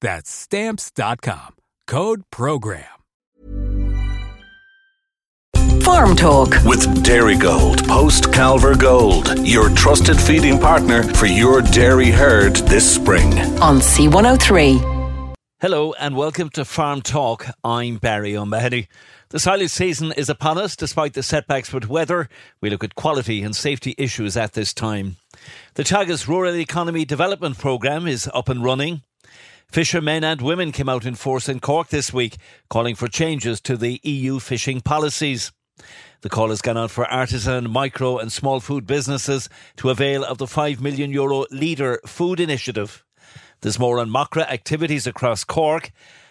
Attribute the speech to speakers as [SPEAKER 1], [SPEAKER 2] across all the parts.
[SPEAKER 1] That's Stamps.com. Code PROGRAM.
[SPEAKER 2] Farm Talk
[SPEAKER 3] with Dairygold, post Calver Gold, your trusted feeding partner for your dairy herd this spring.
[SPEAKER 2] on C103.
[SPEAKER 4] Hello and welcome to Farm Talk. I'm Barry O'Mahony. The silage season is upon us despite the setbacks with weather. We look at quality and safety issues at this time. The Teagasc Rural Economy Development Programme is up and running. Fishermen and women came out in force in Cork this week, calling for changes to the EU fishing policies. The call has gone out for artisan, micro and small food businesses to avail of the 5 million euro Leader Food Initiative. There's more on Macra activities across Cork.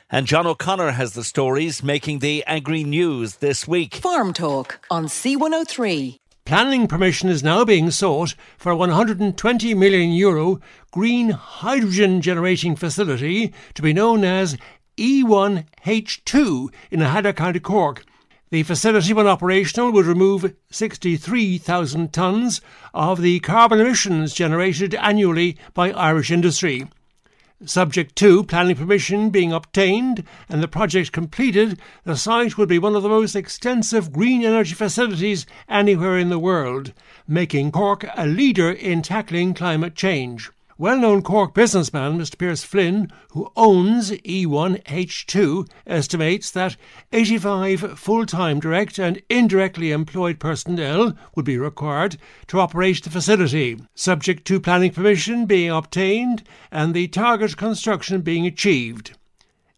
[SPEAKER 4] And John O'Connor has the stories making the agri News this week.
[SPEAKER 2] Farm Talk on C103.
[SPEAKER 5] Planning permission is now being sought for a 120 million euro green hydrogen generating facility to be known as E1H2 in Aghada County, Cork. The facility, when operational, would remove 63,000 tonnes of the carbon emissions generated annually by Irish industry. Subject to planning permission being obtained and the project completed, the site would be one of the most extensive green energy facilities anywhere in the world, making Cork a leader in tackling climate change. Well known Cork businessman Mr. Pierce Flynn, who owns E1H2, estimates that 85 full time direct and indirectly employed personnel would be required to operate the facility, subject to planning permission being obtained and the target construction being achieved.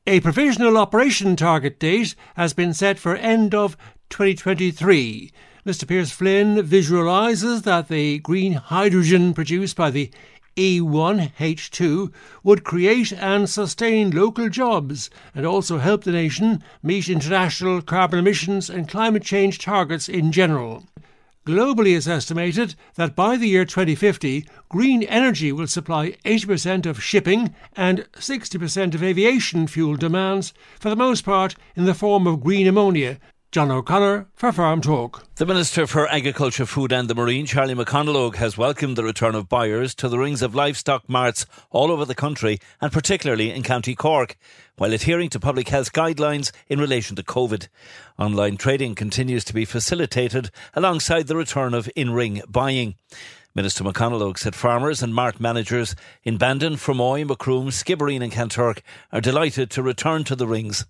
[SPEAKER 5] A provisional operation target date has been set for end of 2023. Mr. Pierce Flynn visualises that the green hydrogen produced by the E1H2 would create and sustain local jobs and also help the nation meet international carbon emissions and climate change targets in general. Globally, it's estimated that by the year 2050, green energy will supply 80% of shipping and 60% of aviation fuel demands, for the most part in the form of green ammonia, John O'Connor for Farm Talk.
[SPEAKER 4] The Minister for Agriculture, Food and the Marine, Charlie McConalogue, has welcomed the return of buyers to the rings of livestock marts all over the country and particularly in County Cork, while adhering to public health guidelines in relation to COVID. Online trading continues to be facilitated alongside the return of in-ring buying. Minister McConalogue said farmers and mart managers in Bandon, Fermoy, Macroom, Skibbereen and Kanturk are delighted to return to the rings.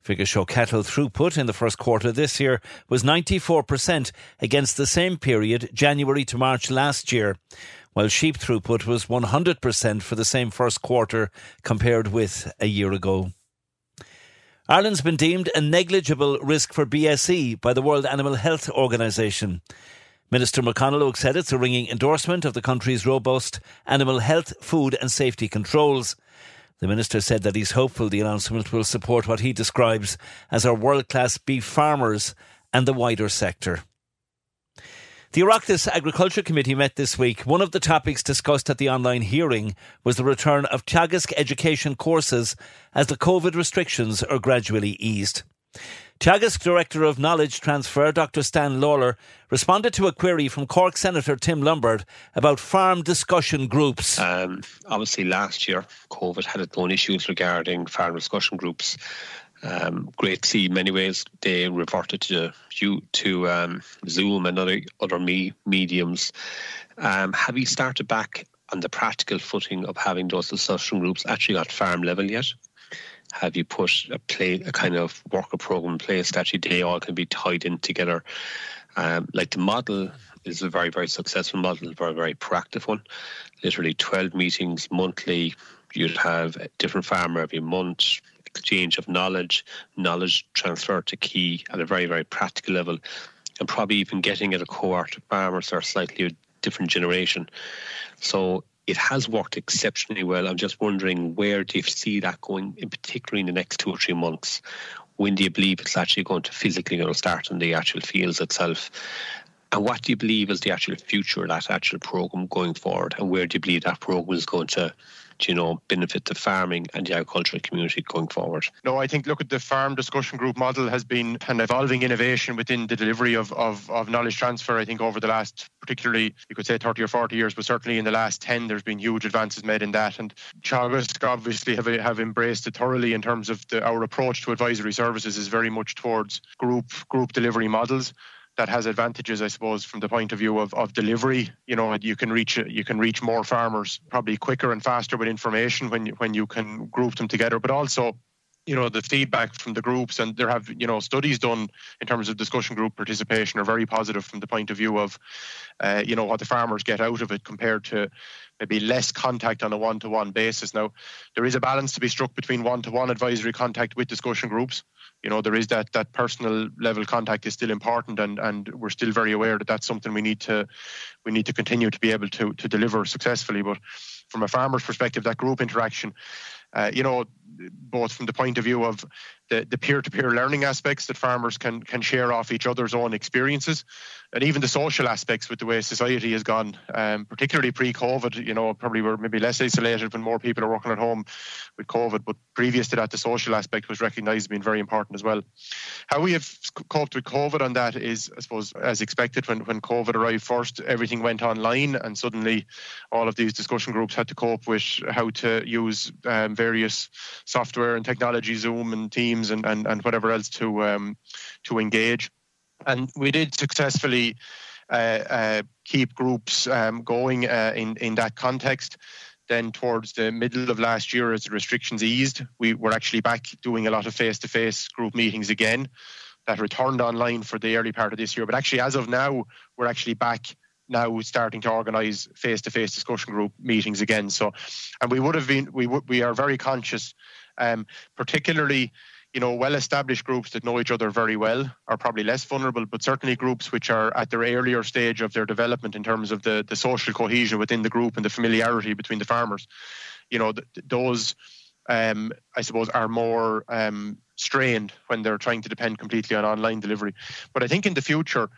[SPEAKER 4] Figures show cattle throughput in the first quarter this year was 94% against the same period, January to March last year, while sheep throughput was 100% for the same first quarter compared with a year ago. Ireland's been deemed a negligible risk for BSE by the World Animal Health Organization. Minister McConalogue said it's a ringing endorsement of the country's robust animal health, food and safety controls. The minister said that he's hopeful the announcement will support what he describes as our world class beef farmers and the wider sector. The Oireachtas Agriculture Committee met this week. One of the topics discussed at the online hearing was the return of Teagasc education courses as the COVID restrictions are gradually eased. Teagasc Director of Knowledge Transfer, Dr. Stan Lalor, responded to a query from Cork Senator Tim Lombard about farm discussion groups.
[SPEAKER 6] Um, obviously, last year, COVID had its own issues regarding farm discussion groups. Um, greatly, in many ways, they reverted to to um, Zoom and other other me, mediums. Um, have you started back on the practical footing of having those discussion groups actually at farm level yet? Have you put a play a kind of worker program in place that actually they all can be tied in together? Um, like the model is a very very successful model, a very very proactive one. Literally twelve meetings monthly. You'd have a different farmer every month. Exchange of knowledge, knowledge transfer to key at a very very practical level, and probably even getting at a cohort of farmers or slightly different generation. So it has worked exceptionally well. I'm just wondering where do you see that going, in particular in the next two or three months? When do you believe it's actually going to physically start in the actual fields itself? And what do you believe is the actual future of that actual program going forward? And where do you believe that program is going to you know, benefit the farming and the agricultural community going forward?
[SPEAKER 7] No, I think look at the farm discussion group model has been an evolving innovation within the delivery of, of, of knowledge transfer. I think over the last, particularly, you could say 30 or 40 years, but certainly in the last 10, there's been huge advances made in that. And Teagasc obviously have, have embraced it thoroughly in terms of the, our approach to advisory services is very much towards group group delivery models that has advantages, I suppose, from the point of view of, of delivery. You know, you can reach you can reach more farmers probably quicker and faster with information when you, when you can group them together. But also, you know, the feedback from the groups and there have you know studies done in terms of discussion group participation are very positive from the point of view of, uh, you know, what the farmers get out of it compared to maybe less contact on a one-to-one basis. Now, there is a balance to be struck between one-to-one advisory contact with discussion groups you know there is that that personal level contact is still important and and we're still very aware that that's something we need to we need to continue to be able to to deliver successfully but from a farmer's perspective that group interaction uh, you know both from the point of view of the, the peer-to-peer learning aspects that farmers can can share off each other's own experiences and even the social aspects with the way society has gone um, particularly pre-covid you know probably we're maybe less isolated when more people are working at home with covid but previous to that the social aspect was recognized as being very important as well. How we have coped with covid on that is i suppose as expected when when covid arrived first everything went online and suddenly all of these discussion groups had to cope with how to use um, various software and technology zoom and teams teams and, and, and whatever else to um, to engage. And we did successfully uh, uh, keep groups um, going uh, in in that context. Then towards the middle of last year, as the restrictions eased, we were actually back doing a lot of face-to-face group meetings again. That returned online for the early part of this year. But actually, as of now, we're actually back now starting to organise face-to-face discussion group meetings again. So, and we would have been, we we are very conscious, um, particularly you know, well-established groups that know each other very well are probably less vulnerable, but certainly groups which are at their earlier stage of their development in terms of the, the social cohesion within the group and the familiarity between the farmers, you know, th- those, um, I suppose, are more um, strained when they're trying to depend completely on online delivery. But I think in the future,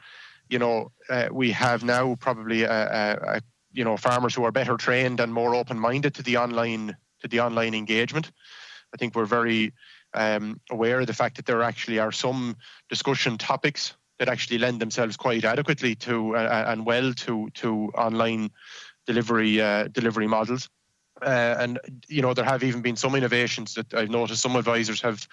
[SPEAKER 7] you know, uh, we have now probably a, a, a, you know farmers who are better trained and more open-minded to the online to the online engagement. I think we're very um, aware of the fact that there actually are some discussion topics that actually lend themselves quite adequately to uh, uh, and well to to online delivery uh, delivery models. Uh, and you know there have even been some innovations that I've noticed some advisors have,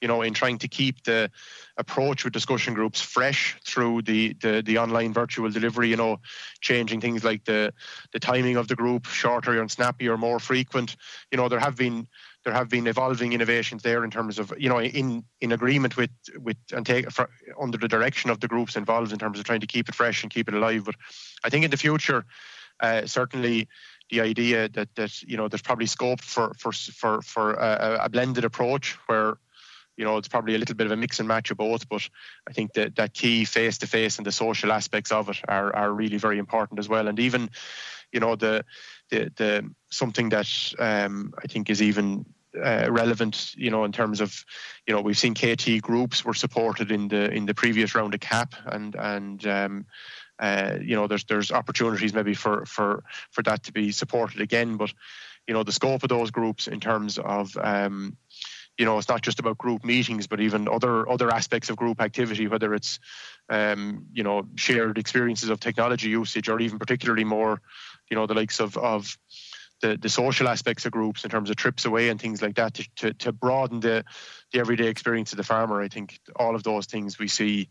[SPEAKER 7] you know, in trying to keep the approach with discussion groups fresh through the the, the online virtual delivery. You know, changing things like the the timing of the group, shorter and snappier, more frequent. You know, there have been there have been evolving innovations there in terms of you know in in agreement with with and take for, under the direction of the groups involved in terms of trying to keep it fresh and keep it alive. But I think in the future, uh, certainly the idea that that you know there's probably scope for for for for a, a blended approach where you know it's probably a little bit of a mix and match of both but i think that that key face to face and the social aspects of it are are really very important as well. And even you know the the the something that um, i think is even uh, relevant, you know, in terms of, you know, we've seen KT groups were supported in the in the previous round of CAP, and and um, uh, you know, there's there's opportunities maybe for for for that to be supported again, but you know, the scope of those groups in terms of um, you know, it's not just about group meetings, but even other other aspects of group activity, whether it's um, you know shared experiences of technology usage, or even particularly more, you know, the likes of of the, the social aspects of groups in terms of trips away and things like that to, to, to broaden the, the everyday experience of the farmer. I think all of those things we see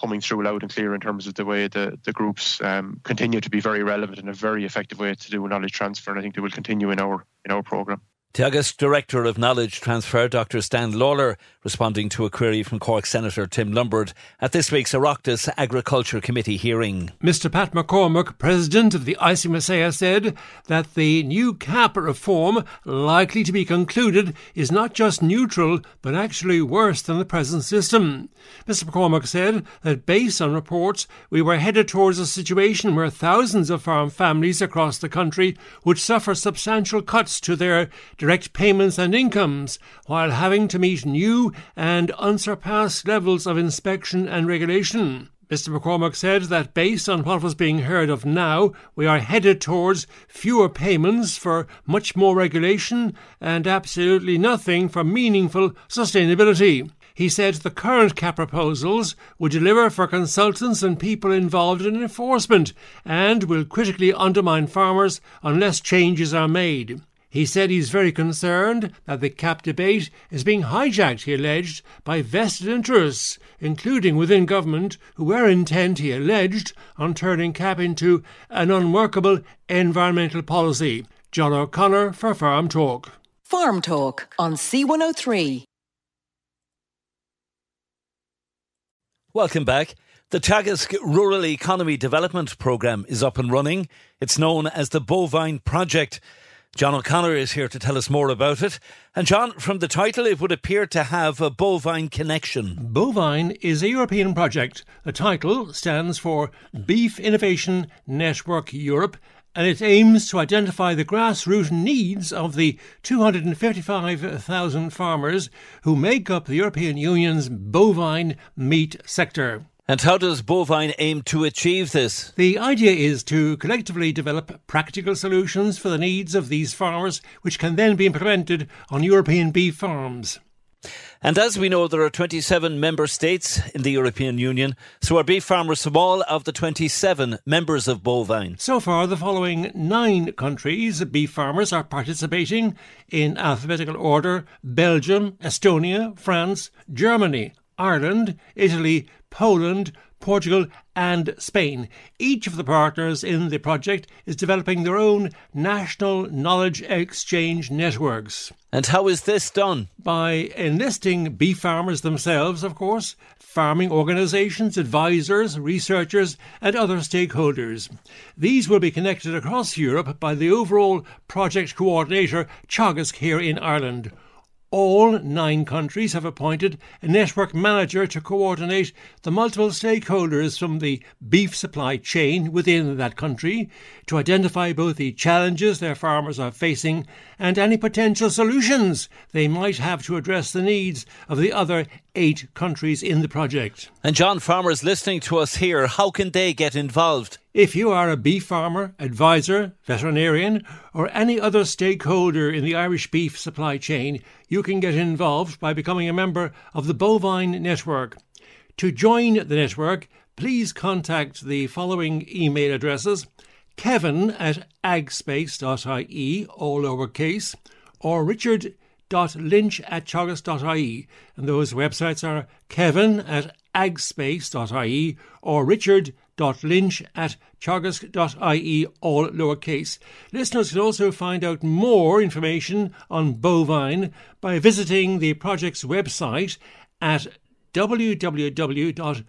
[SPEAKER 7] coming through loud and clear in terms of the way the, the groups um, continue to be very relevant and a very effective way to do knowledge transfer. And I think they will continue in our in our programme.
[SPEAKER 4] Teagasc Director of Knowledge Transfer, Dr. Stan Lalor, responding to a query from Cork Senator Tim Lombard at this week's Oireachtas Agriculture Committee hearing.
[SPEAKER 5] Mr. Pat McCormack, President of the ICMSA, said that the new CAP reform, likely to be concluded, is not just neutral, but actually worse than the present system. Mr. McCormack said that based on reports, we were headed towards a situation where thousands of farm families across the country would suffer substantial cuts to their direct payments and incomes, while having to meet new and unsurpassed levels of inspection and regulation. Mr. McCormack said that based on what was being heard of now, we are headed towards fewer payments for much more regulation and absolutely nothing for meaningful sustainability. He said the current cap proposals would deliver for consultants and people involved in enforcement and will critically undermine farmers unless changes are made. He said he's very concerned that the cap debate is being hijacked, he alleged, by vested interests, including within government, who were intent, he alleged, on turning cap into an unworkable environmental policy. John O'Connor for Farm Talk.
[SPEAKER 2] Farm Talk on C103.
[SPEAKER 4] Welcome back. The Teagasc Rural Economy Development Programme is up and running. It's known as the Bovine Project. John O'Connor is here to tell us more about it. And John, from the title, it would appear to have a bovine connection.
[SPEAKER 5] Bovine is a European project. The title stands for Beef Innovation Network Europe and it aims to identify the grassroots needs of the 255,000 farmers who make up the European Union's bovine meat sector.
[SPEAKER 4] And how does Bovine aim to achieve this?
[SPEAKER 5] The idea is to collectively develop practical solutions for the needs of these farmers, which can then be implemented on European beef farms.
[SPEAKER 4] And as we know, there are 27 member states in the European Union, so are beef farmers from all of the 27 members of Bovine.
[SPEAKER 5] So far, the following nine countries beef farmers are participating in alphabetical order Belgium, Estonia, France, Germany, Ireland, Italy, Poland, Portugal, and Spain. Each of the partners in the project is developing their own national knowledge exchange networks.
[SPEAKER 4] And how is this done?
[SPEAKER 5] By enlisting bee farmers themselves, of course, farming organisations, advisors, researchers, and other stakeholders. These will be connected across Europe by the overall project coordinator, Teagasc, here in Ireland. All nine countries have appointed a network manager to coordinate the multiple stakeholders from the beef supply chain within that country to identify both the challenges their farmers are facing and any potential solutions they might have to address the needs of the other eight countries in the project.
[SPEAKER 4] And John, farmers listening to us here, how can they get involved?
[SPEAKER 5] If you are a beef farmer, advisor, veterinarian, or any other stakeholder in the Irish beef supply chain, you can get involved by becoming a member of the Bovine Network. To join the network, please contact the following email addresses kevin at agspace.ie, all lowercase, or richard.lynch at teagasc.ie. And those websites are kevin at agspace.ie or richard lynch at teagasc.ie, all lowercase. Listeners can also find out more information on bovine by visiting the project's website at www.bovine.com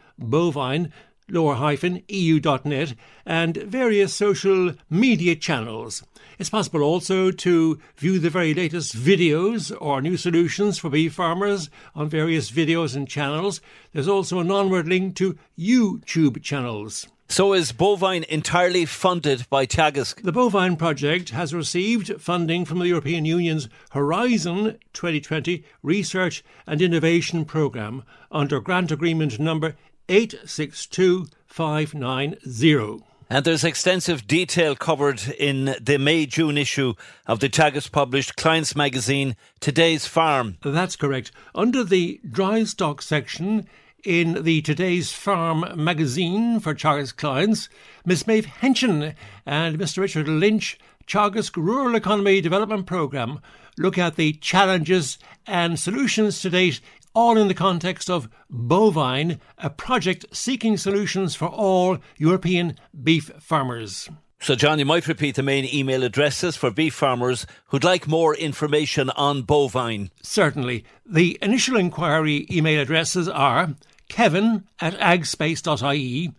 [SPEAKER 5] lower-eu.net and various social media channels. It's possible also to view the very latest videos or new solutions for bee farmers on various videos and channels. There's also an onward link to YouTube channels.
[SPEAKER 4] So is Bovine entirely funded by Teagasc?
[SPEAKER 5] The Bovine project has received funding from the European Union's Horizon 2020 Research and Innovation Programme under grant agreement number 862590.
[SPEAKER 4] And there's extensive detail covered in the May June issue of the Teagasc published Clients magazine, Today's Farm.
[SPEAKER 5] That's correct. Under the dry stock section in the Today's Farm magazine for Teagasc clients, Miss Maeve Henchion and Mr. Richard Lynch, Teagasc Rural Economy Development Programme, look at the challenges and solutions to date all in the context of Bovine, a project seeking solutions for all European beef farmers.
[SPEAKER 4] So, John, you might repeat the main email addresses for beef farmers who'd like more information on bovine.
[SPEAKER 5] Certainly. The initial inquiry email addresses are kevin at agspace.ie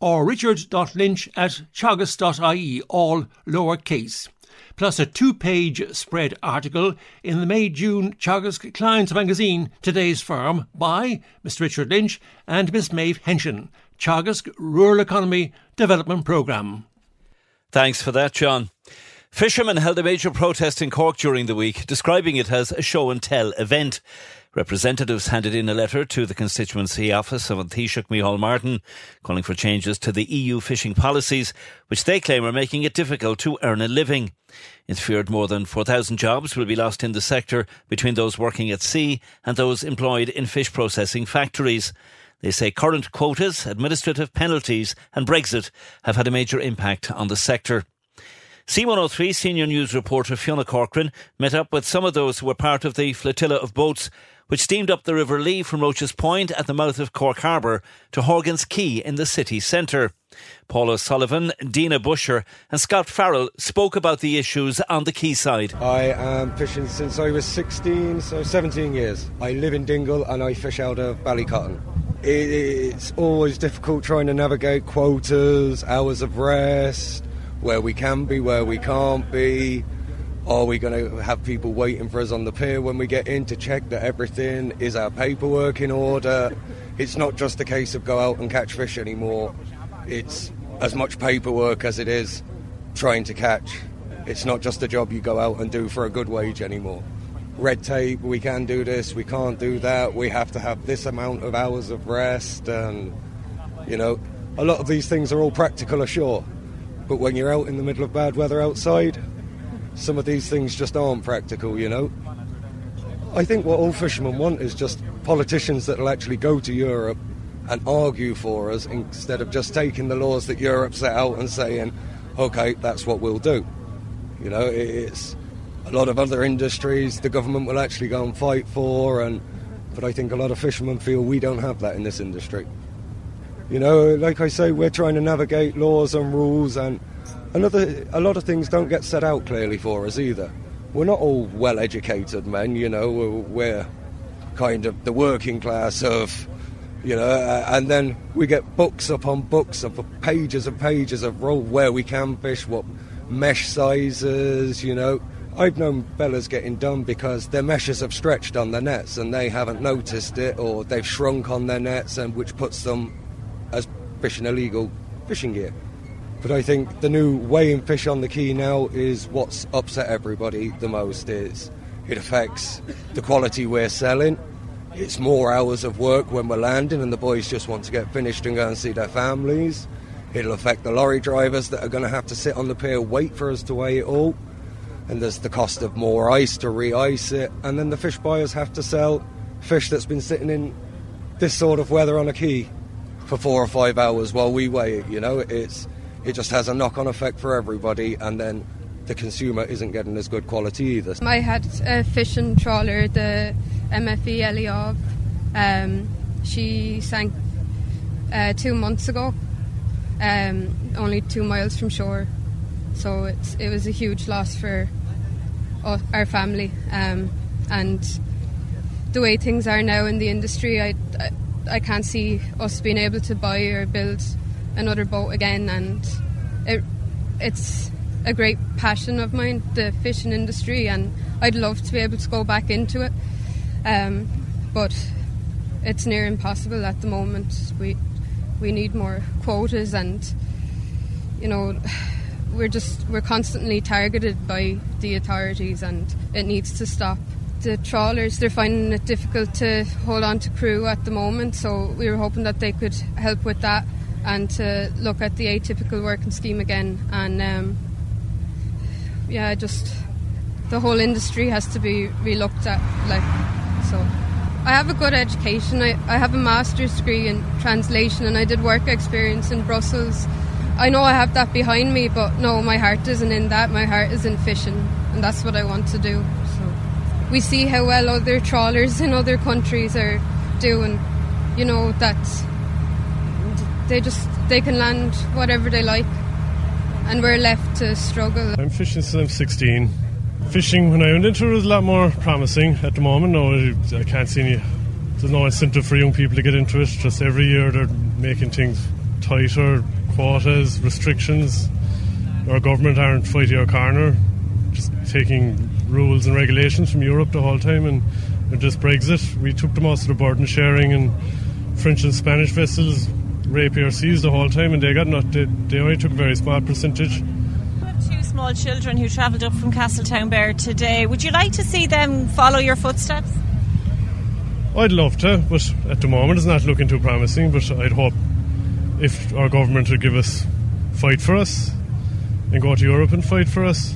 [SPEAKER 5] or richard.lynch at teagasc.ie, all lowercase plus a two page spread article in the May June Teagasc Clients magazine, Today's Farm, by Mr. Richard Lynch and Miss Maeve Henchion, Teagasc Rural Economy Development Programme.
[SPEAKER 4] Thanks for that, John. Fishermen held a major protest in Cork during the week, describing it as a show and tell event. Representatives handed in a letter to the constituency office of An Taoiseach Micheál Martin calling for changes to the EU fishing policies, which they claim are making it difficult to earn a living. It's feared more than 4,000 jobs will be lost in the sector between those working at sea and those employed in fish processing factories. They say current quotas, administrative penalties, and Brexit have had a major impact on the sector. C103 senior news reporter Fiona Corcoran met up with some of those who were part of the flotilla of boats which steamed up the River Lee from Roches Point at the mouth of Cork Harbour to Horgan's Quay in the city centre. Paula Sullivan, Dina Busher, and Scott Farrell spoke about the issues on the quayside.
[SPEAKER 8] I am fishing since I was 16, so 17 years. I live in Dingle and I fish out of Ballycotton. It's always difficult trying to navigate quotas, hours of rest, where we can be, where we can't be. Are we going to have people waiting for us on the pier when we get in to check that everything is our paperwork in order? It's not just a case of go out and catch fish anymore. It's as much paperwork as it is trying to catch. It's not just a job you go out and do for a good wage anymore. Red tape, we can do this, we can't do that, we have to have this amount of hours of rest, and you know, a lot of these things are all practical ashore. But when you're out in the middle of bad weather outside, some of these things just aren't practical, you know. I think what all fishermen want is just politicians that will actually go to Europe and argue for us instead of just taking the laws that Europe set out and saying, okay, that's what we'll do. You know, it's a lot of other industries the government will actually go and fight for, and but I think a lot of fishermen feel we don't have that in this industry. You know, like I say, we're trying to navigate laws and rules and Another, a lot of things don't get set out clearly for us either. We're not all well-educated men, you know. We're kind of the working class of, you know, uh, and then we get books upon books of pages and pages of where we can fish, what mesh sizes, you know. I've known bellas getting done because their meshes have stretched on their nets and they haven't noticed it, or they've shrunk on their nets, and which puts them as fishing illegal fishing gear. But I think the new weighing fish on the quay now is what's upset everybody the most is it affects the quality we're selling. It's more hours of work when we're landing and the boys just want to get finished and go and see their families. It'll affect the lorry drivers that are going to have to sit on the pier, wait for us to weigh it all. And there's the cost of more ice to re-ice it. And then the fish buyers have to sell fish that's been sitting in this sort of weather on a quay for four or five hours while we weigh it. You know, it's it just has a knock on effect for everybody, and then the consumer isn't getting as good quality either.
[SPEAKER 9] I had a fishing trawler, the MFE Eliov. Um, she sank uh, two months ago, um, only two miles from shore. So it's, it was a huge loss for our family. Um, and the way things are now in the industry, I, I, I can't see us being able to buy or build another boat again, and it, it's a great passion of mine, the fishing industry, and I'd love to be able to go back into it. Um, but it's near impossible at the moment. We we need more quotas, and you know, we're just we're constantly targeted by the authorities, and it needs to stop. The trawlers they're finding it difficult to hold on to crew at the moment, so we were hoping that they could help with that and to look at the atypical working scheme again. And um, yeah, just the whole industry has to be relooked at. Like so, I have a good education. I, I have a master's degree in translation, and I did work experience in Brussels. I know I have that behind me, but no, my heart isn't in that. My heart is in fishing, and that's what I want to do. So we see how well other trawlers in other countries are doing. You know that they just they can land whatever they like, and we're left to struggle.
[SPEAKER 10] I'm fishing since I'm 16. Fishing when I went into it was a lot more promising. At the moment, no, I can't see any. There's no incentive for young people to get into it. Just every year they're making things tighter, quotas, restrictions. Our government aren't fighting our corner, just taking rules and regulations from Europe the whole time. And just Brexit, we took the most of the burden sharing and French and Spanish vessels rapier seas the whole time, and they got not. They, they only took a very small percentage.
[SPEAKER 11] Two small children who travelled up from Castletownbere today. Would you like to see them follow your footsteps?
[SPEAKER 10] I'd love to, but at the moment it's not looking too promising. But I'd hope if our government would give us fight for us and go to Europe and fight for us,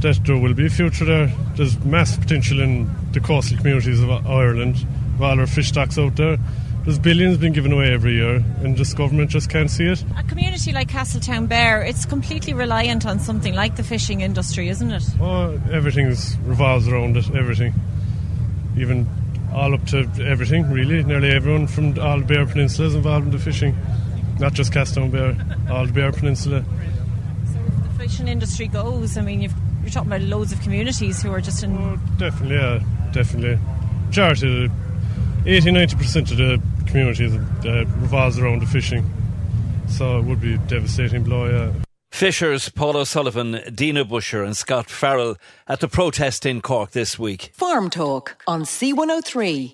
[SPEAKER 10] that there will be a future there. There's mass potential in the coastal communities of Ireland, of all our fish stocks out there. There's billions being given away every year, and this government just can't see it.
[SPEAKER 11] A community like Castletownbere, it's completely reliant on something like the fishing industry, isn't it?
[SPEAKER 10] Oh, everything revolves around it. Everything, even all up to everything, really. Nearly everyone from all the Beara Peninsula is involved in the fishing, not just Castletownbere, all the Beara Peninsula.
[SPEAKER 11] So if the fishing industry goes, I mean, you're talking about loads of communities who are just in.
[SPEAKER 10] Oh, definitely, yeah, definitely. Majority 80 90% of the community uh, revolves around the fishing. So it would be a devastating blow, yeah.
[SPEAKER 4] Fishers, Paul O'Sullivan, Dina Busher, and Scott Farrell at the protest in Cork this week.
[SPEAKER 2] Farm Talk on C103.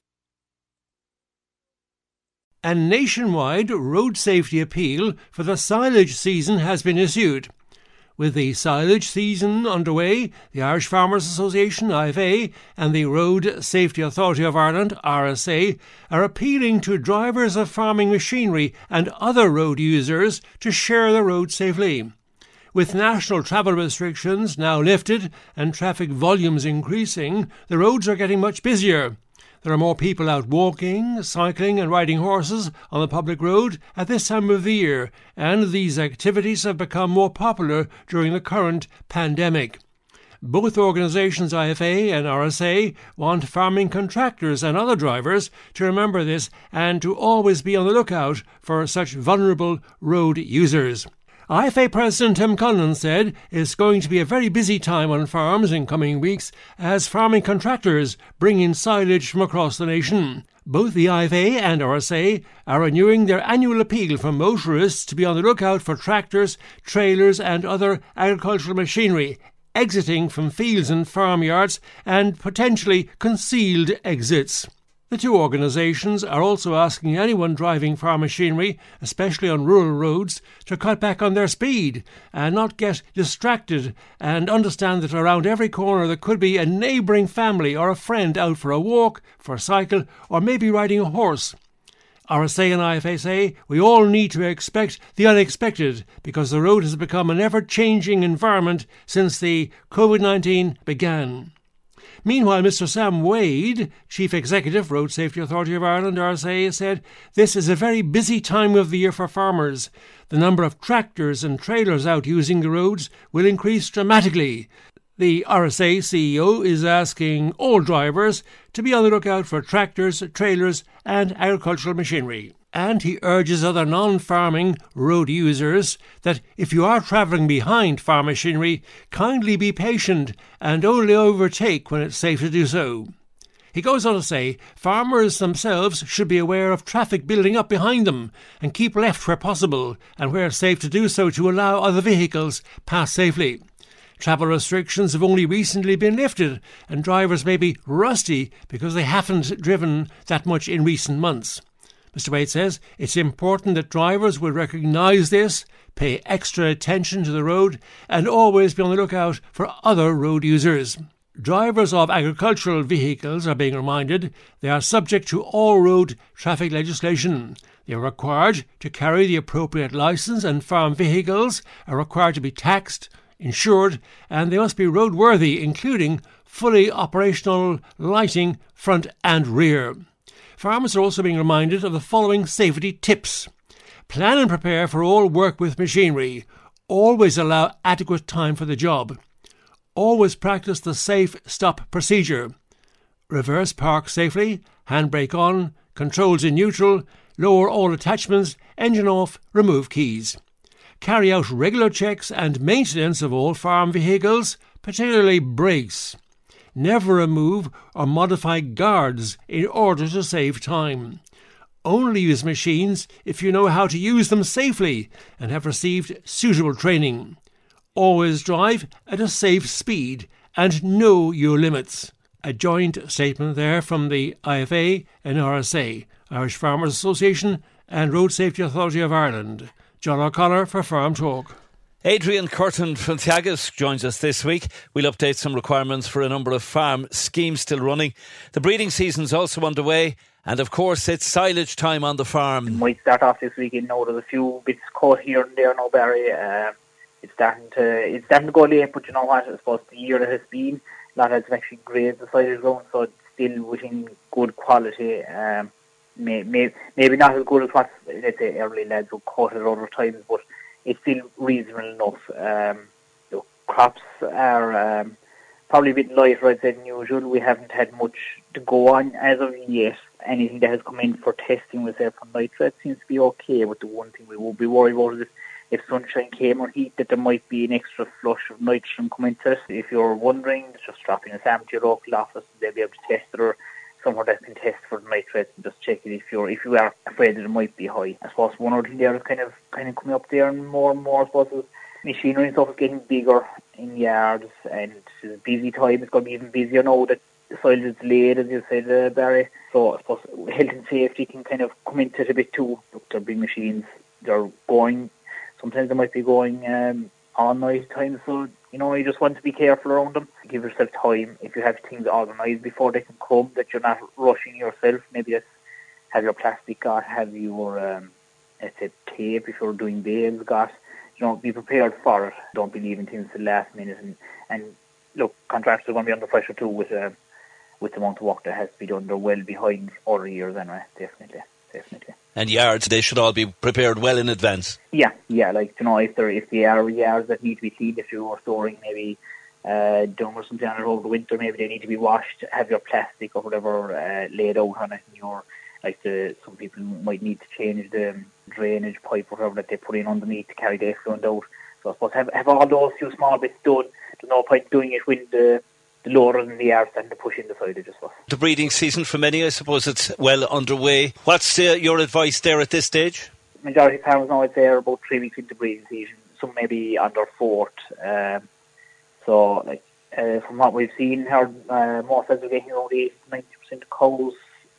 [SPEAKER 5] A nationwide road safety appeal for the silage season has been issued. With the silage season underway, the Irish Farmers Association, IFA, and the Road Safety Authority of Ireland, RSA, are appealing to drivers of farming machinery and other road users to share the road safely. With national travel restrictions now lifted and traffic volumes increasing, the roads are getting much busier. There are more people out walking, cycling, and riding horses on the public road at this time of the year, and these activities have become more popular during the current pandemic. Both organisations, IFA and RSA, want farming contractors and other drivers to remember this and to always be on the lookout for such vulnerable road users. IFA President Tim Cullinan said it's going to be a very busy time on farms in coming weeks as farming contractors bring in silage from across the nation. Both the IFA and RSA are renewing their annual appeal for motorists to be on the lookout for tractors, trailers, and other agricultural machinery exiting from fields and farmyards and potentially concealed exits. The two organisations are also asking anyone driving farm machinery, especially on rural roads, to cut back on their speed and not get distracted and understand that around every corner there could be a neighbouring family or a friend out for a walk, for a cycle, or maybe riding a horse. RSA and IFA say we all need to expect the unexpected because the road has become an ever changing environment since the COVID 19 began. Meanwhile, Mr. Sam Waide, Chief Executive, Road Safety Authority of Ireland, RSA, said this is a very busy time of the year for farmers. The number of tractors and trailers out using the roads will increase dramatically. The RSA CEO is asking all drivers to be on the lookout for tractors, trailers, and agricultural machinery and he urges other non farming road users that if you are travelling behind farm machinery, kindly be patient and only overtake when it's safe to do so. He goes on to say farmers themselves should be aware of traffic building up behind them and keep left where possible and where safe to do so to allow other vehicles pass safely. Travel restrictions have only recently been lifted and drivers may be rusty because they haven't driven that much in recent months. Mr. Waide says it's important that drivers will recognise this, pay extra attention to the road, and always be on the lookout for other road users. Drivers of agricultural vehicles are being reminded they are subject to all road traffic legislation. They are required to carry the appropriate licence, and farm vehicles are required to be taxed, insured, and they must be roadworthy, including fully operational lighting front and rear. Farmers are also being reminded of the following safety tips. Plan and prepare for all work with machinery. Always allow adequate time for the job. Always practice the safe stop procedure. Reverse park safely, handbrake on, controls in neutral, lower all attachments, engine off, remove keys. Carry out regular checks and maintenance of all farm vehicles, particularly brakes. Never remove or modify guards in order to save time. Only use machines if you know how to use them safely and have received suitable training. Always drive at a safe speed and know your limits. A joint statement there from the IFA and RSA, Irish Farmers Association, and Road Safety Authority of Ireland. John O'Connor for Farm Talk.
[SPEAKER 4] Adrian Curtin from Teagasc joins us this week. We'll update some requirements for a number of farm schemes still running. The breeding season's also underway, and of course, it's silage time on the farm.
[SPEAKER 12] Might start off this weekend now. There's a few bits caught here and there now, Barry. Uh, it's starting to it's starting to go late, but you know what? I suppose the year that has been, a lot has actually grazed the the ground, so it's still within good quality. Um, may, may, maybe not as good as what let's say early lads would cut at other times, but it's still reasonable enough. Um, the crops are um, probably a bit lighter I'd say than usual. We haven't had much to go on as of yet. Anything that has come in for testing with say from nitrate seems to be okay, but the one thing we will be worried about is if sunshine came or heat, that there might be an extra flush of nitrogen coming to us. If you're wondering, just drop in a sample to your local office, they'll be able to test it, or somewhere that can test for the nitrates and just check it if you're if you are afraid that it might be high. I suppose one other thing there is kind of kind of coming up there and more and more. I suppose machinery and stuff is getting bigger in yards, and it's busy time. It's to be even busier now that the soil is delayed, as you said, uh, Barry. So I suppose health and safety can kind of come into it a bit too. Look, they're big machines. They're going sometimes they might be going um, all night time. So you know, you just want to be careful around them. Give yourself time. If you have things organised before they can come, that you're not rushing yourself. Maybe just have your plastic got, have your um, let's say tape if you're doing bales got. You know, be prepared for it. Don't be leaving things to the last minute. And and look, contractors are going to be under pressure too with uh, with the amount of work that has to be done. They're well behind other years anyway. Definitely, definitely
[SPEAKER 4] and yards, they should all be prepared well in advance.
[SPEAKER 12] Yeah, yeah, like you know, if there if there are yards that need to be cleaned, if you are storing maybe uh, dung or something on over the winter, maybe they need to be washed. Have your plastic or whatever uh, laid out on it, and your like the some people might need to change the drainage pipe or whatever that they put in underneath to carry the effluent out. So I suppose have have all those few small bits done. There's no point doing it when the the lower than the arse and the push in the side of just.
[SPEAKER 4] The breeding season for many, I suppose it's well underway. What's uh, your advice there at this stage?
[SPEAKER 12] Majority of farmers now, I'd say, are about three weeks into breeding season. Some maybe under fourth. Um, so, like, uh, from what we've seen, our, uh, most as we're getting around 80 90 percent of cows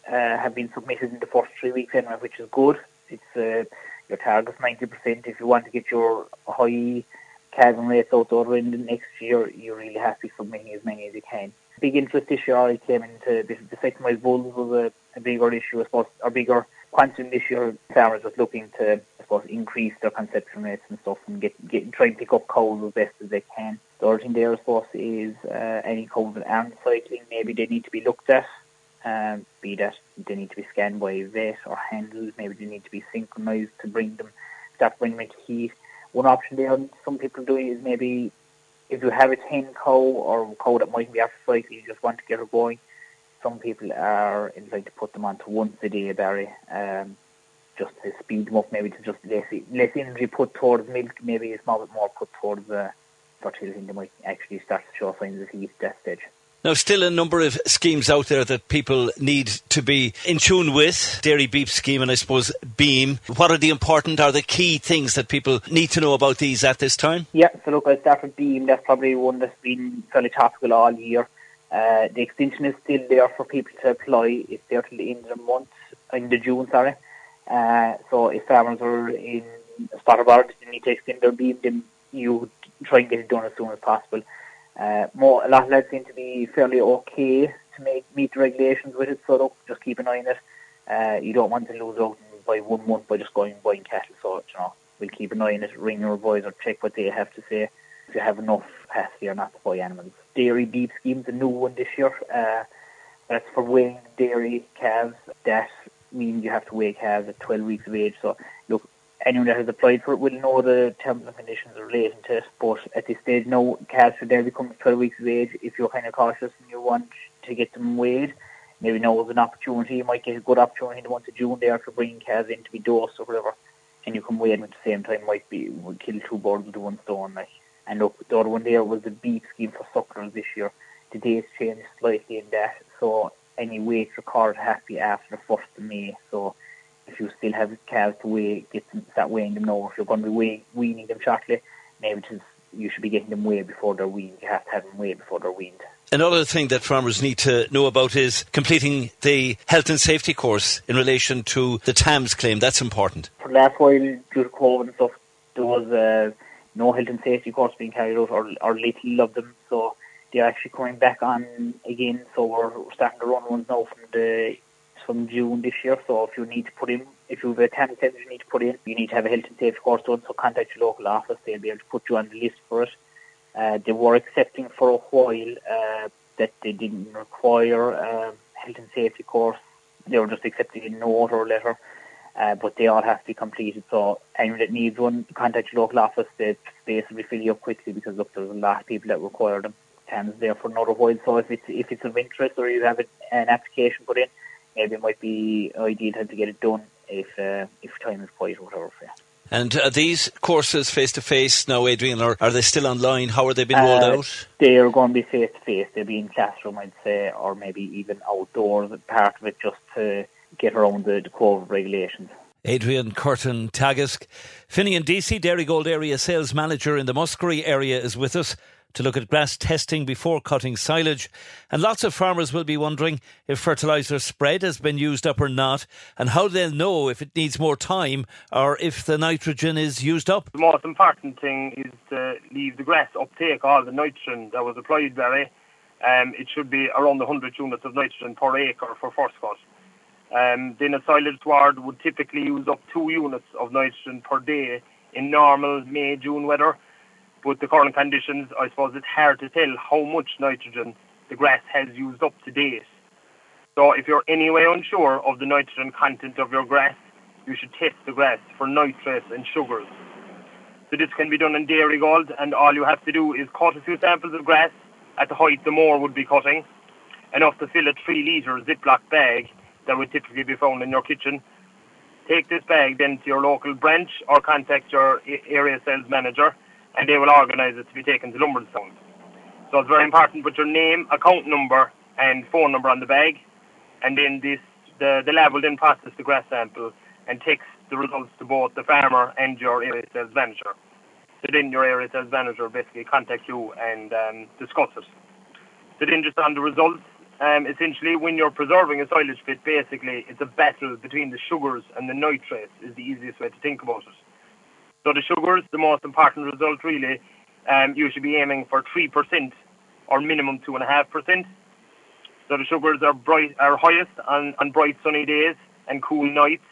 [SPEAKER 12] uh, have been submitted in the first three weeks anyway, which is good. It's uh, your target's 90 percent. If you want to get your high calving rates out in the next year, you really have to be submitting as many as you can. Big interest year already came into the, the second bulls was a, a bigger issue, I suppose, or bigger quantum this year. Farmers was looking to, I suppose, increase their conception rates and stuff and get, get try and pick up cows as best as they can. The other thing there, I suppose, is uh, any cows that aren't cycling, maybe they need to be looked at. Um, be that they need to be scanned by a vet or handled, maybe they need to be synchronized to bring them, start bringing them into heat one option there some people do is maybe if you have a hen cow or a cow that might be after cycle, you just want to get her going. Some people are inclined to put them on to once a day, Barry, um, just to speed them up, maybe to just less, less energy put towards milk, maybe a small bit more put towards uh, fertility. They might actually start to show signs of heat at that stage.
[SPEAKER 4] Now, still a number of schemes out there that people need to be in tune with. Dairy Beef scheme and I suppose Beam. What are the important, are the key things that people need to know about these at this time?
[SPEAKER 12] Yeah, so look, I start with Beam. That's probably one that's been fairly topical all year. Uh, the extension is still there for people to apply. It's there till the end of the month, in the June, sorry. Uh, so if farmers are in Spotterboard, they need to extend their beam, then you try and get it done as soon as possible. Uh, more, a lot of lads seem to be fairly okay to make meet the regulations with it, so look, just keep an eye on it. Uh, you don't want to lose out by one month by just going and buying cattle, so you know we'll keep an eye on it, ring your advisor, check what they have to say, if you have enough capacity or not to buy animals. Dairy beef scheme's a new one this year. Uh, that's for weighing dairy calves. That means you have to weigh calves at 12 weeks of age. So, anyone that has applied for it will know the terms and conditions relating to it. But at this stage, no calves should there become 12 weeks of age. If you're kind of cautious and you want to get them weighed, maybe now is an opportunity. You might get a good opportunity in the month of June there for bringing calves in to be dosed or whatever. And you can weigh them at the same time. Might be would kill two birds with one stone. Like, and look, the other one there was the beef scheme for sucklers this year. The dates changed slightly in that, so any weight recorded has to be after the first of May. So if you still have calves to weigh, get them, start weighing them now. If you're going to be weigh, weaning them shortly, maybe just, you should be getting them weighed before they're weaned. You have to have them weighed before they're weaned.
[SPEAKER 4] Another thing that farmers need to know about is completing the health and safety course in relation to the TAMS claim. That's important.
[SPEAKER 12] For the last while, due to COVID and stuff, there was uh, no health and safety course being carried out, or, or little of them. So they're actually coming back on again. So we're starting to run ones now from the from June this year. So if you need to put in, if you have a TAMS test you need to put in, you need to have a health and safety course done. So contact your local office; they'll be able to put you on the list for it. Uh, they were accepting for a while uh, that they didn't require a health and safety course. They were just accepting a note or a letter, uh, but they all have to be completed. So anyone that needs one, contact your local office. they'll fill you up quickly because look, there's a lot of people that require them. TAMS there for another while. So if it's if it's of interest or you have an application put in, maybe it might be ideal time to get it done if uh, if time is quiet or whatever for you.
[SPEAKER 4] And are these courses face to face now, Adrian, or are they still online? How are they being rolled
[SPEAKER 12] Uh,
[SPEAKER 4] out?
[SPEAKER 12] They are going to be face to face. They'll be in classroom, I'd say, or maybe even outdoors. Part of it just to get around the, the COVID regulations.
[SPEAKER 4] Adrian Curtin Teagasc. Finian DC, Dairygold Area Sales Manager in the Muskerry area, is with us to look at grass testing before cutting silage. And lots of farmers will be wondering if fertiliser spread has been used up or not, and how they'll know if it needs more time or if the nitrogen is used up.
[SPEAKER 13] The most important thing is to leave the grass uptake all the nitrogen that was applied there. Um, it should be around 100 units of nitrogen per acre for first cut. Um, then a silage sward would typically use up two units of nitrogen per day in normal May, June weather. But the current conditions, I suppose it's hard to tell how much nitrogen the grass has used up to date. So if you're anyway unsure of the nitrogen content of your grass, you should test the grass for nitrates and sugars. So this can be done in Dairygold, and all you have to do is cut a few samples of grass at the height the mower would be cutting, enough to fill a three litre Ziploc bag that would typically be found in your kitchen. Take this bag then to your local branch or contact your area sales manager, and they will organise it to be taken to Lombardstown. So it's very important to put your name, account number, and phone number on the bag, and then this the, the lab will then process the grass sample and takes the results to both the farmer and your area sales manager. So then your area sales manager basically contact you and um, discuss it. So then just on the results, um, essentially when you're preserving a silage pit, basically it's a battle between the sugars and the nitrates is the easiest way to think about it. So the sugars, the most important result really, um, you should be aiming for 3% or minimum 2.5%. So the sugars are bright, are highest on, on bright sunny days and cool nights.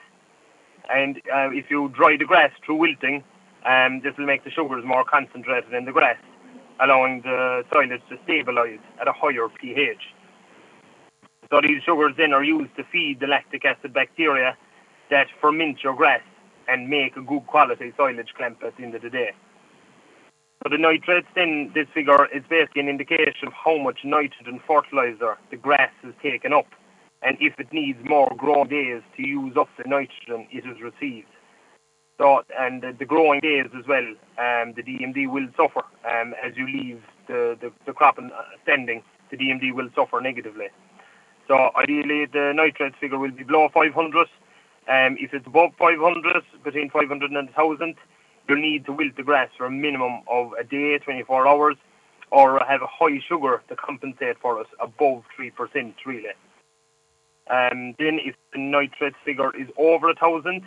[SPEAKER 13] And uh, if you dry the grass through wilting, um, this will make the sugars more concentrated in the grass, allowing the silage to stabilise at a higher pH. So these sugars then are used to feed the lactic acid bacteria that ferment your grass and make a good quality silage clamp at the end of the day. So the nitrates then, this figure is basically an indication of how much nitrogen fertilizer the grass has taken up and if it needs more growing days to use up the nitrogen it has received. So, and the, the growing days as well, um, the DMD will suffer um, as you leave the, the, the crop in, uh, standing, the DMD will suffer negatively. So ideally the nitrates figure will be below 500. Um, if it's above 500, between 500 and 1000, you'll need to wilt the grass for a minimum of a day, 24 hours, or have a high sugar to compensate for it above 3% really. Um, then if the nitrate figure is over a thousand,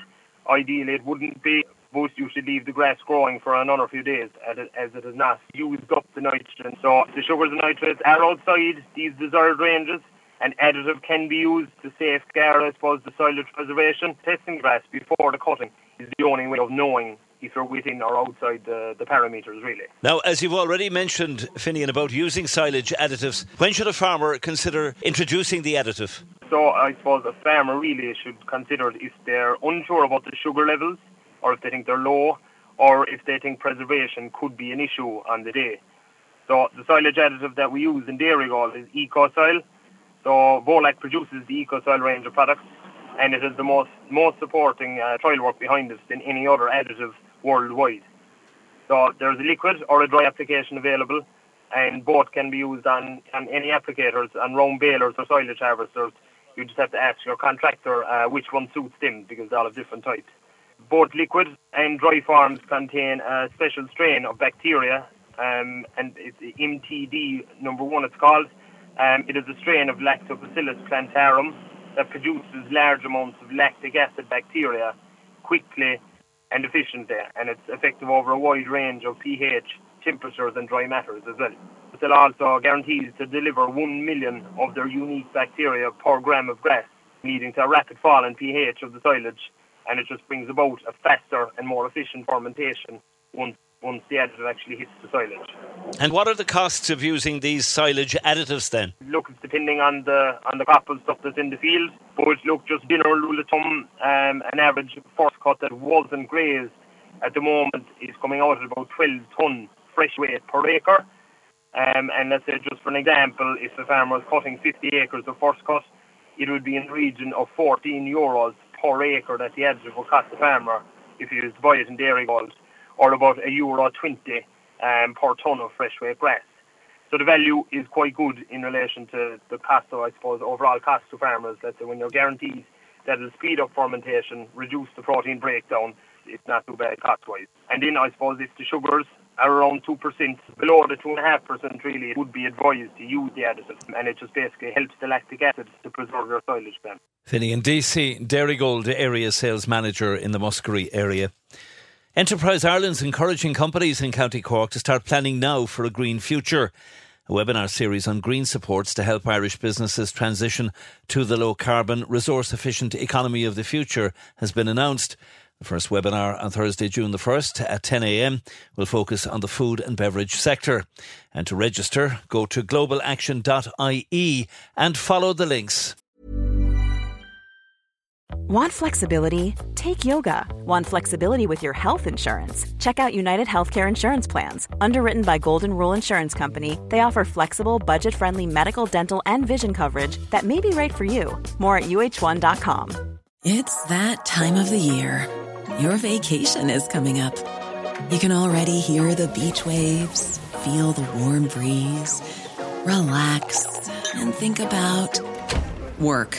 [SPEAKER 13] ideally it wouldn't be but you should leave the grass growing for another few days as it has not used up the nitrogen. So the sugars and nitrates are outside these desired ranges. An additive can be used to safeguard, I suppose, the silage preservation. Testing grass before the cutting is the only way of knowing if you're within or outside the, the parameters, really.
[SPEAKER 4] Now, as you've already mentioned, Finian, about using silage additives, when should a farmer consider introducing the additive?
[SPEAKER 13] So, I suppose a farmer really should consider it if they're unsure about the sugar levels, or if they think they're low, or if they think preservation could be an issue on the day. So, the silage additive that we use in Dairygold is Ecosyl. So, Volac produces the Ecosyl range of products, and it is the most most supporting uh, trial work behind it than any other additive worldwide. So there's a liquid or a dry application available, and both can be used on, on any applicators, on round balers or silage harvesters. You just have to ask your contractor uh, which one suits them because they're all of different types. Both liquid and dry forms contain a special strain of bacteria, um, and it's MTD number one. It's called. Um, it is a strain of Lactobacillus plantarum that produces large amounts of lactic acid bacteria quickly and efficiently, and it's effective over a wide range of pH, temperatures, and dry matters as well. It also guarantees to deliver 1 million of their unique bacteria per gram of grass, leading to a rapid fall in pH of the silage, and it just brings about a faster and more efficient fermentation once once the additive actually hits the silage.
[SPEAKER 4] And what are the costs of using these silage additives then?
[SPEAKER 13] Look, it's depending on the on the crop and stuff that's in the field. But look, just general rule of thumb, um, an average first cut that wasn't grazed at the moment is coming out at about 12 tonne fresh weight per acre. Um, and let's say, just for an example, if the farmer was cutting 50 acres of first cut, it would be in the region of 14 euros per acre that the additive would cost the farmer if he was to buy it in dairy Dairygold or about a euro 20 um, per tonne of fresh weight grass. So the value is quite good in relation to the cost of, I suppose, overall cost to farmers. Let's say when you're guaranteed that it'll speed up fermentation, reduce the protein breakdown, it's not too bad cost-wise. And then I suppose if the sugars are around 2%, below the 2.5% really, it would be advised to use the additive. And it just basically helps the lactic acid to preserve your silage then.
[SPEAKER 4] Finian DC, Dairygold Area Sales Manager in the Muskerry area. Enterprise Ireland's encouraging companies in County Cork to start planning now for a green future. A webinar series on green supports to help Irish businesses transition to the low carbon, resource efficient economy of the future has been announced. The first webinar on Thursday, June the 1st at 10am will focus on the food and beverage sector. And to register, go to globalaction.ie and follow the links.
[SPEAKER 14] Want flexibility? Take yoga. Want flexibility with your health insurance? Check out United Healthcare Insurance Plans. Underwritten by Golden Rule Insurance Company, they offer flexible, budget friendly medical, dental, and vision coverage that may be right for you. More at uh1.com.
[SPEAKER 15] It's that time of the year. Your vacation is coming up. You can already hear the beach waves, feel the warm breeze, relax, and think about work.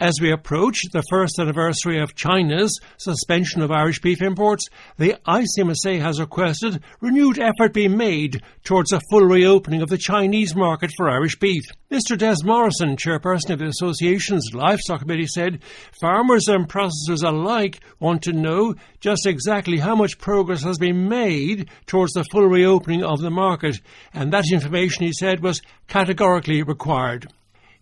[SPEAKER 5] As we approach the first anniversary of China's suspension of Irish beef imports, the ICMSA has requested renewed effort be made towards a full reopening of the Chinese market for Irish beef. Mr. Des Morrison, chairperson of the association's livestock committee, said farmers and processors alike want to know just exactly how much progress has been made towards the full reopening of the market, and that information, he said, was categorically required.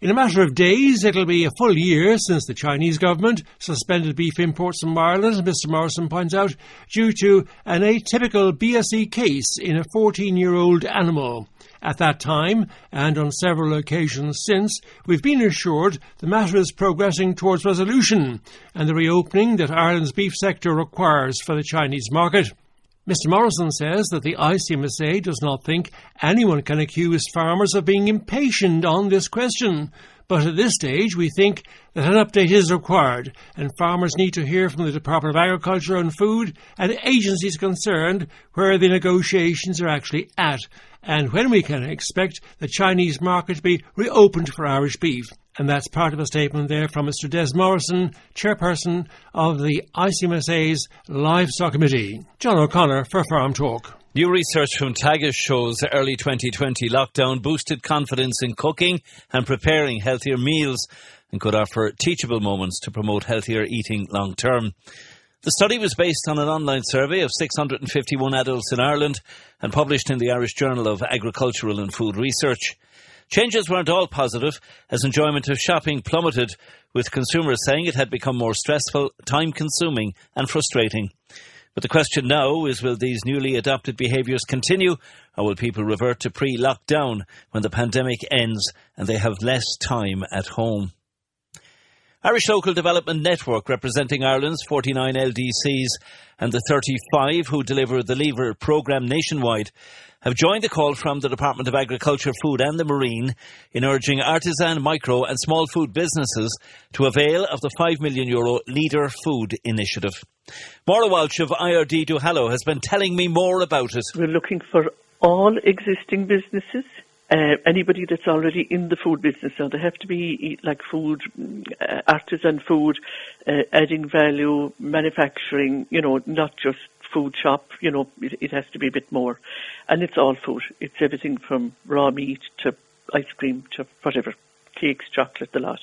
[SPEAKER 5] In a matter of days, it'll be a full year since the Chinese government suspended beef imports from Ireland, Mr Morrison points out, due to an atypical BSE case in a 14 year old animal. At that time, and on several occasions since, we've been assured the matter is progressing towards resolution and the reopening that Ireland's beef sector requires for the Chinese market. Mr Morrison says that the ICMSA does not think anyone can accuse farmers of being impatient on this question, but at this stage we think that an update is required and farmers need to hear from the Department of Agriculture and Food and agencies concerned where the negotiations are actually at and when we can expect the Chinese market to be reopened for Irish beef. And that's part of a statement there from Mr. Des Morrison, chairperson of the ICMSA's Livestock Committee. John O'Connor for Farm Talk.
[SPEAKER 4] New research from Teagasc shows early 2020 lockdown boosted confidence in cooking and preparing healthier meals and could offer teachable moments to promote healthier eating long term. The study was based on an online survey of 651 adults in Ireland and published in the Irish Journal of Agricultural and Food Research. Changes weren't all positive, as enjoyment of shopping plummeted, with consumers saying it had become more stressful, time consuming, and frustrating. But the question now is will these newly adopted behaviours continue, or will people revert to pre lockdown when the pandemic ends and they have less time at home? Irish Local Development Network, representing Ireland's 49 LDCs and the 35 who deliver the Leader programme nationwide, have joined the call from the Department of Agriculture, Food and the Marine in urging artisan, micro and small food businesses to avail of the €5 million Euro Leader Food Initiative. Maura Walsh of IRD Duhallow has been telling me more about it.
[SPEAKER 16] We're looking for all existing businesses uh, anybody that's already in the food business. So they have to be like food, uh, artisan food, uh, adding value, manufacturing, you know, not just food shop, you know, it, it, has to be a bit more. And it's all food. It's everything from raw meat to ice cream to whatever, cakes, chocolate, the lot.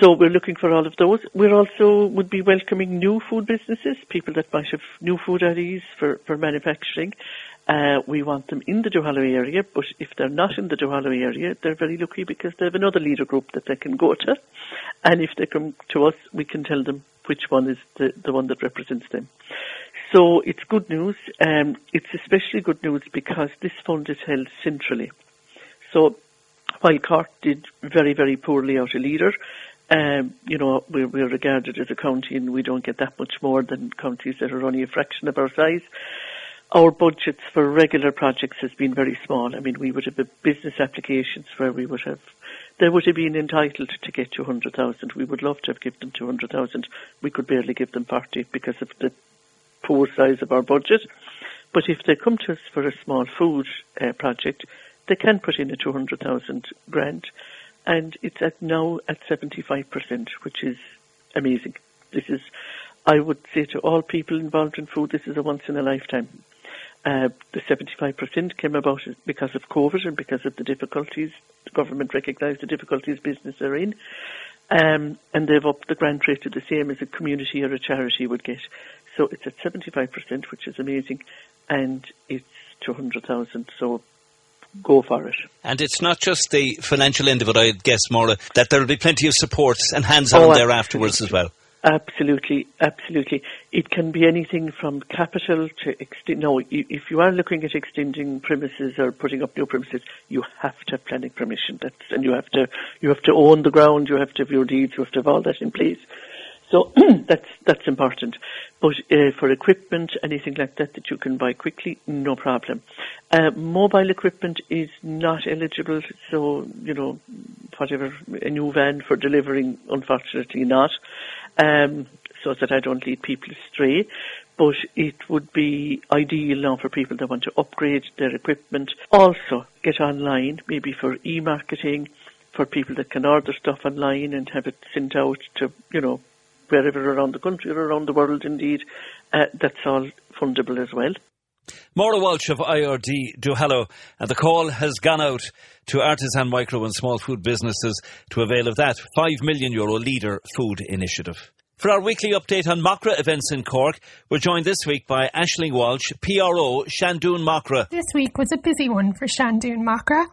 [SPEAKER 16] So we're looking for all of those. We're also would be welcoming new food businesses, people that might have new food ideas for, for manufacturing. Uh, we want them in the Duhallow area, but if they're not in the Duhallow area, they're very lucky because they have another leader group that they can go to. And if they come to us, we can tell them which one is the, the one that represents them. So it's good news. Um, it's especially good news because this fund is held centrally. So while Cork did very, very poorly out a leader, um, you know, we're, we're regarded as a county and we don't get that much more than counties that are only a fraction of our size our budgets for regular projects has been very small. I mean, we would have business applications where we would have, they would have been entitled to get 200,000. We would love to have given them 200,000. We could barely give them 40 because of the poor size of our budget. But if they come to us for a small food uh, project, they can put in a 200,000 grant. And it's at now at 75%, which is amazing. This is, I would say to all people involved in food, this is a once in a lifetime. Uh, the 75% came about because of COVID and because of the difficulties. The government recognised the difficulties business are in. Um, and they've upped the grant rate to the same as a community or a charity would get. So it's at 75%, which is amazing, and it's 200,000. So go for it.
[SPEAKER 4] And it's not just the financial end of it, I guess, Maura, that there will be plenty of support and hands-on oh, there afterwards as well.
[SPEAKER 16] Absolutely, absolutely. It can be anything from capital to extend. No, if you are looking at extending premises or putting up new premises, you have to have planning permission. That's and you have to you have to own the ground. You have to have your deeds. You have to have all that in place. So that's that's important. But uh, for equipment, anything like that that you can buy quickly, no problem. Uh, mobile equipment is not eligible, so you know whatever a new van for delivering, unfortunately not um, so that I don't lead people astray. But it would be ideal now for people that want to upgrade their equipment. Also, get online, maybe for e-marketing, for people that can order stuff online and have it sent out to, you know, wherever around the country or around the world indeed. Uh, that's all fundable as well.
[SPEAKER 4] Maura Walsh of IRD Duhallow, and the call has gone out to artisan, micro and small food businesses to avail of that €5 million Euro Leader Food Initiative. For our weekly update on Macra events in Cork, we're joined this week by Ashling Walsh, PRO, Shandoon Macra.
[SPEAKER 17] This week was a busy one for Shandoon Macra.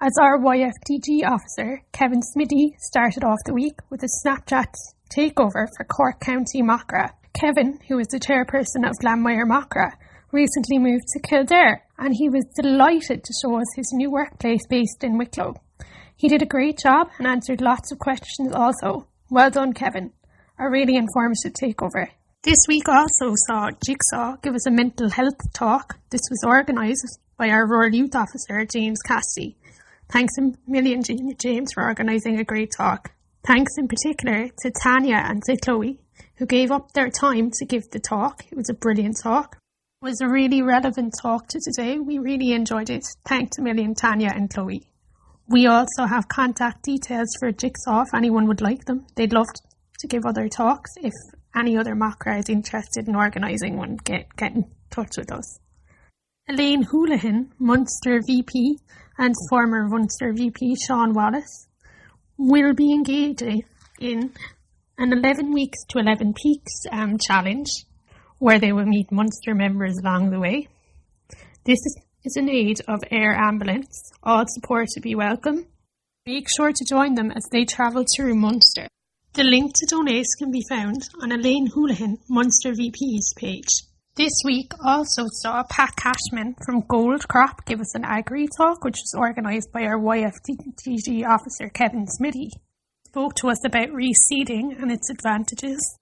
[SPEAKER 17] as our YFDG officer, Kevin Smitty, started off the week with a Snapchat takeover for Cork County Macra. Kevin, who is the chairperson of Glanmire Macra, recently moved to Kildare and he was delighted to show us his new workplace based in Wicklow. He did a great job and answered lots of questions also. Well done, Kevin. A really informative takeover. This week also saw Jigsaw give us a mental health talk. This was organised by our Rural Youth Officer, James Cassidy. Thanks a million, James, for organising a great talk. Thanks in particular to Tanya and to Chloe, who gave up their time to give the talk. It was a brilliant talk. It was a really relevant talk to today. We really enjoyed it. Thanks a million, Tanya and Chloe. We also have contact details for Jigsaw if anyone would like them. They'd love to give other talks. If any other Macra is interested in organising one, get, get in touch with us. Elaine Houlihan, Munster VP, and former Munster VP Sean Wallace will be engaging in an 11 weeks to 11 peaks um, challenge where they will meet Munster members along the way. This is, an aid of air ambulance. All support to be welcome. Make sure to join them as they travel through Munster. The link to donate can be found on Elaine Houlihan, Munster VP's page. This week also saw Pat Cashman from Goldcrop give us an agri talk, which was organised by our YFDG officer Kevin Smitty. Spoke to us about reseeding and its advantages.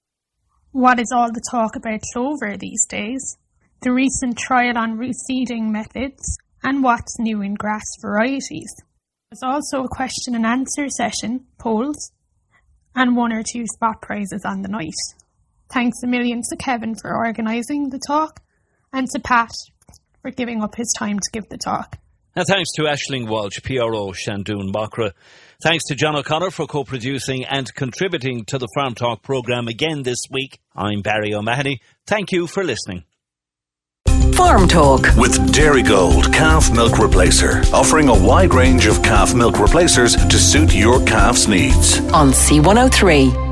[SPEAKER 17] What is all the talk about clover these days? The recent trial on reseeding methods and what's new in grass varieties. There's also a question and answer session, polls, and one or two spot prizes on the night. Thanks a million to Kevin for organising the talk and to Pat for giving up his time to give the talk.
[SPEAKER 4] And thanks to Ashling Walsh, PRO Shandoon Macra. Thanks to John O'Connor for co-producing and contributing to the Farm Talk programme again this week. I'm Barry O'Mahony. Thank you for listening.
[SPEAKER 2] Farm Talk
[SPEAKER 3] with Dairygold Calf Milk Replacer, offering a wide range of calf milk replacers to suit your calf's needs.
[SPEAKER 2] On C103.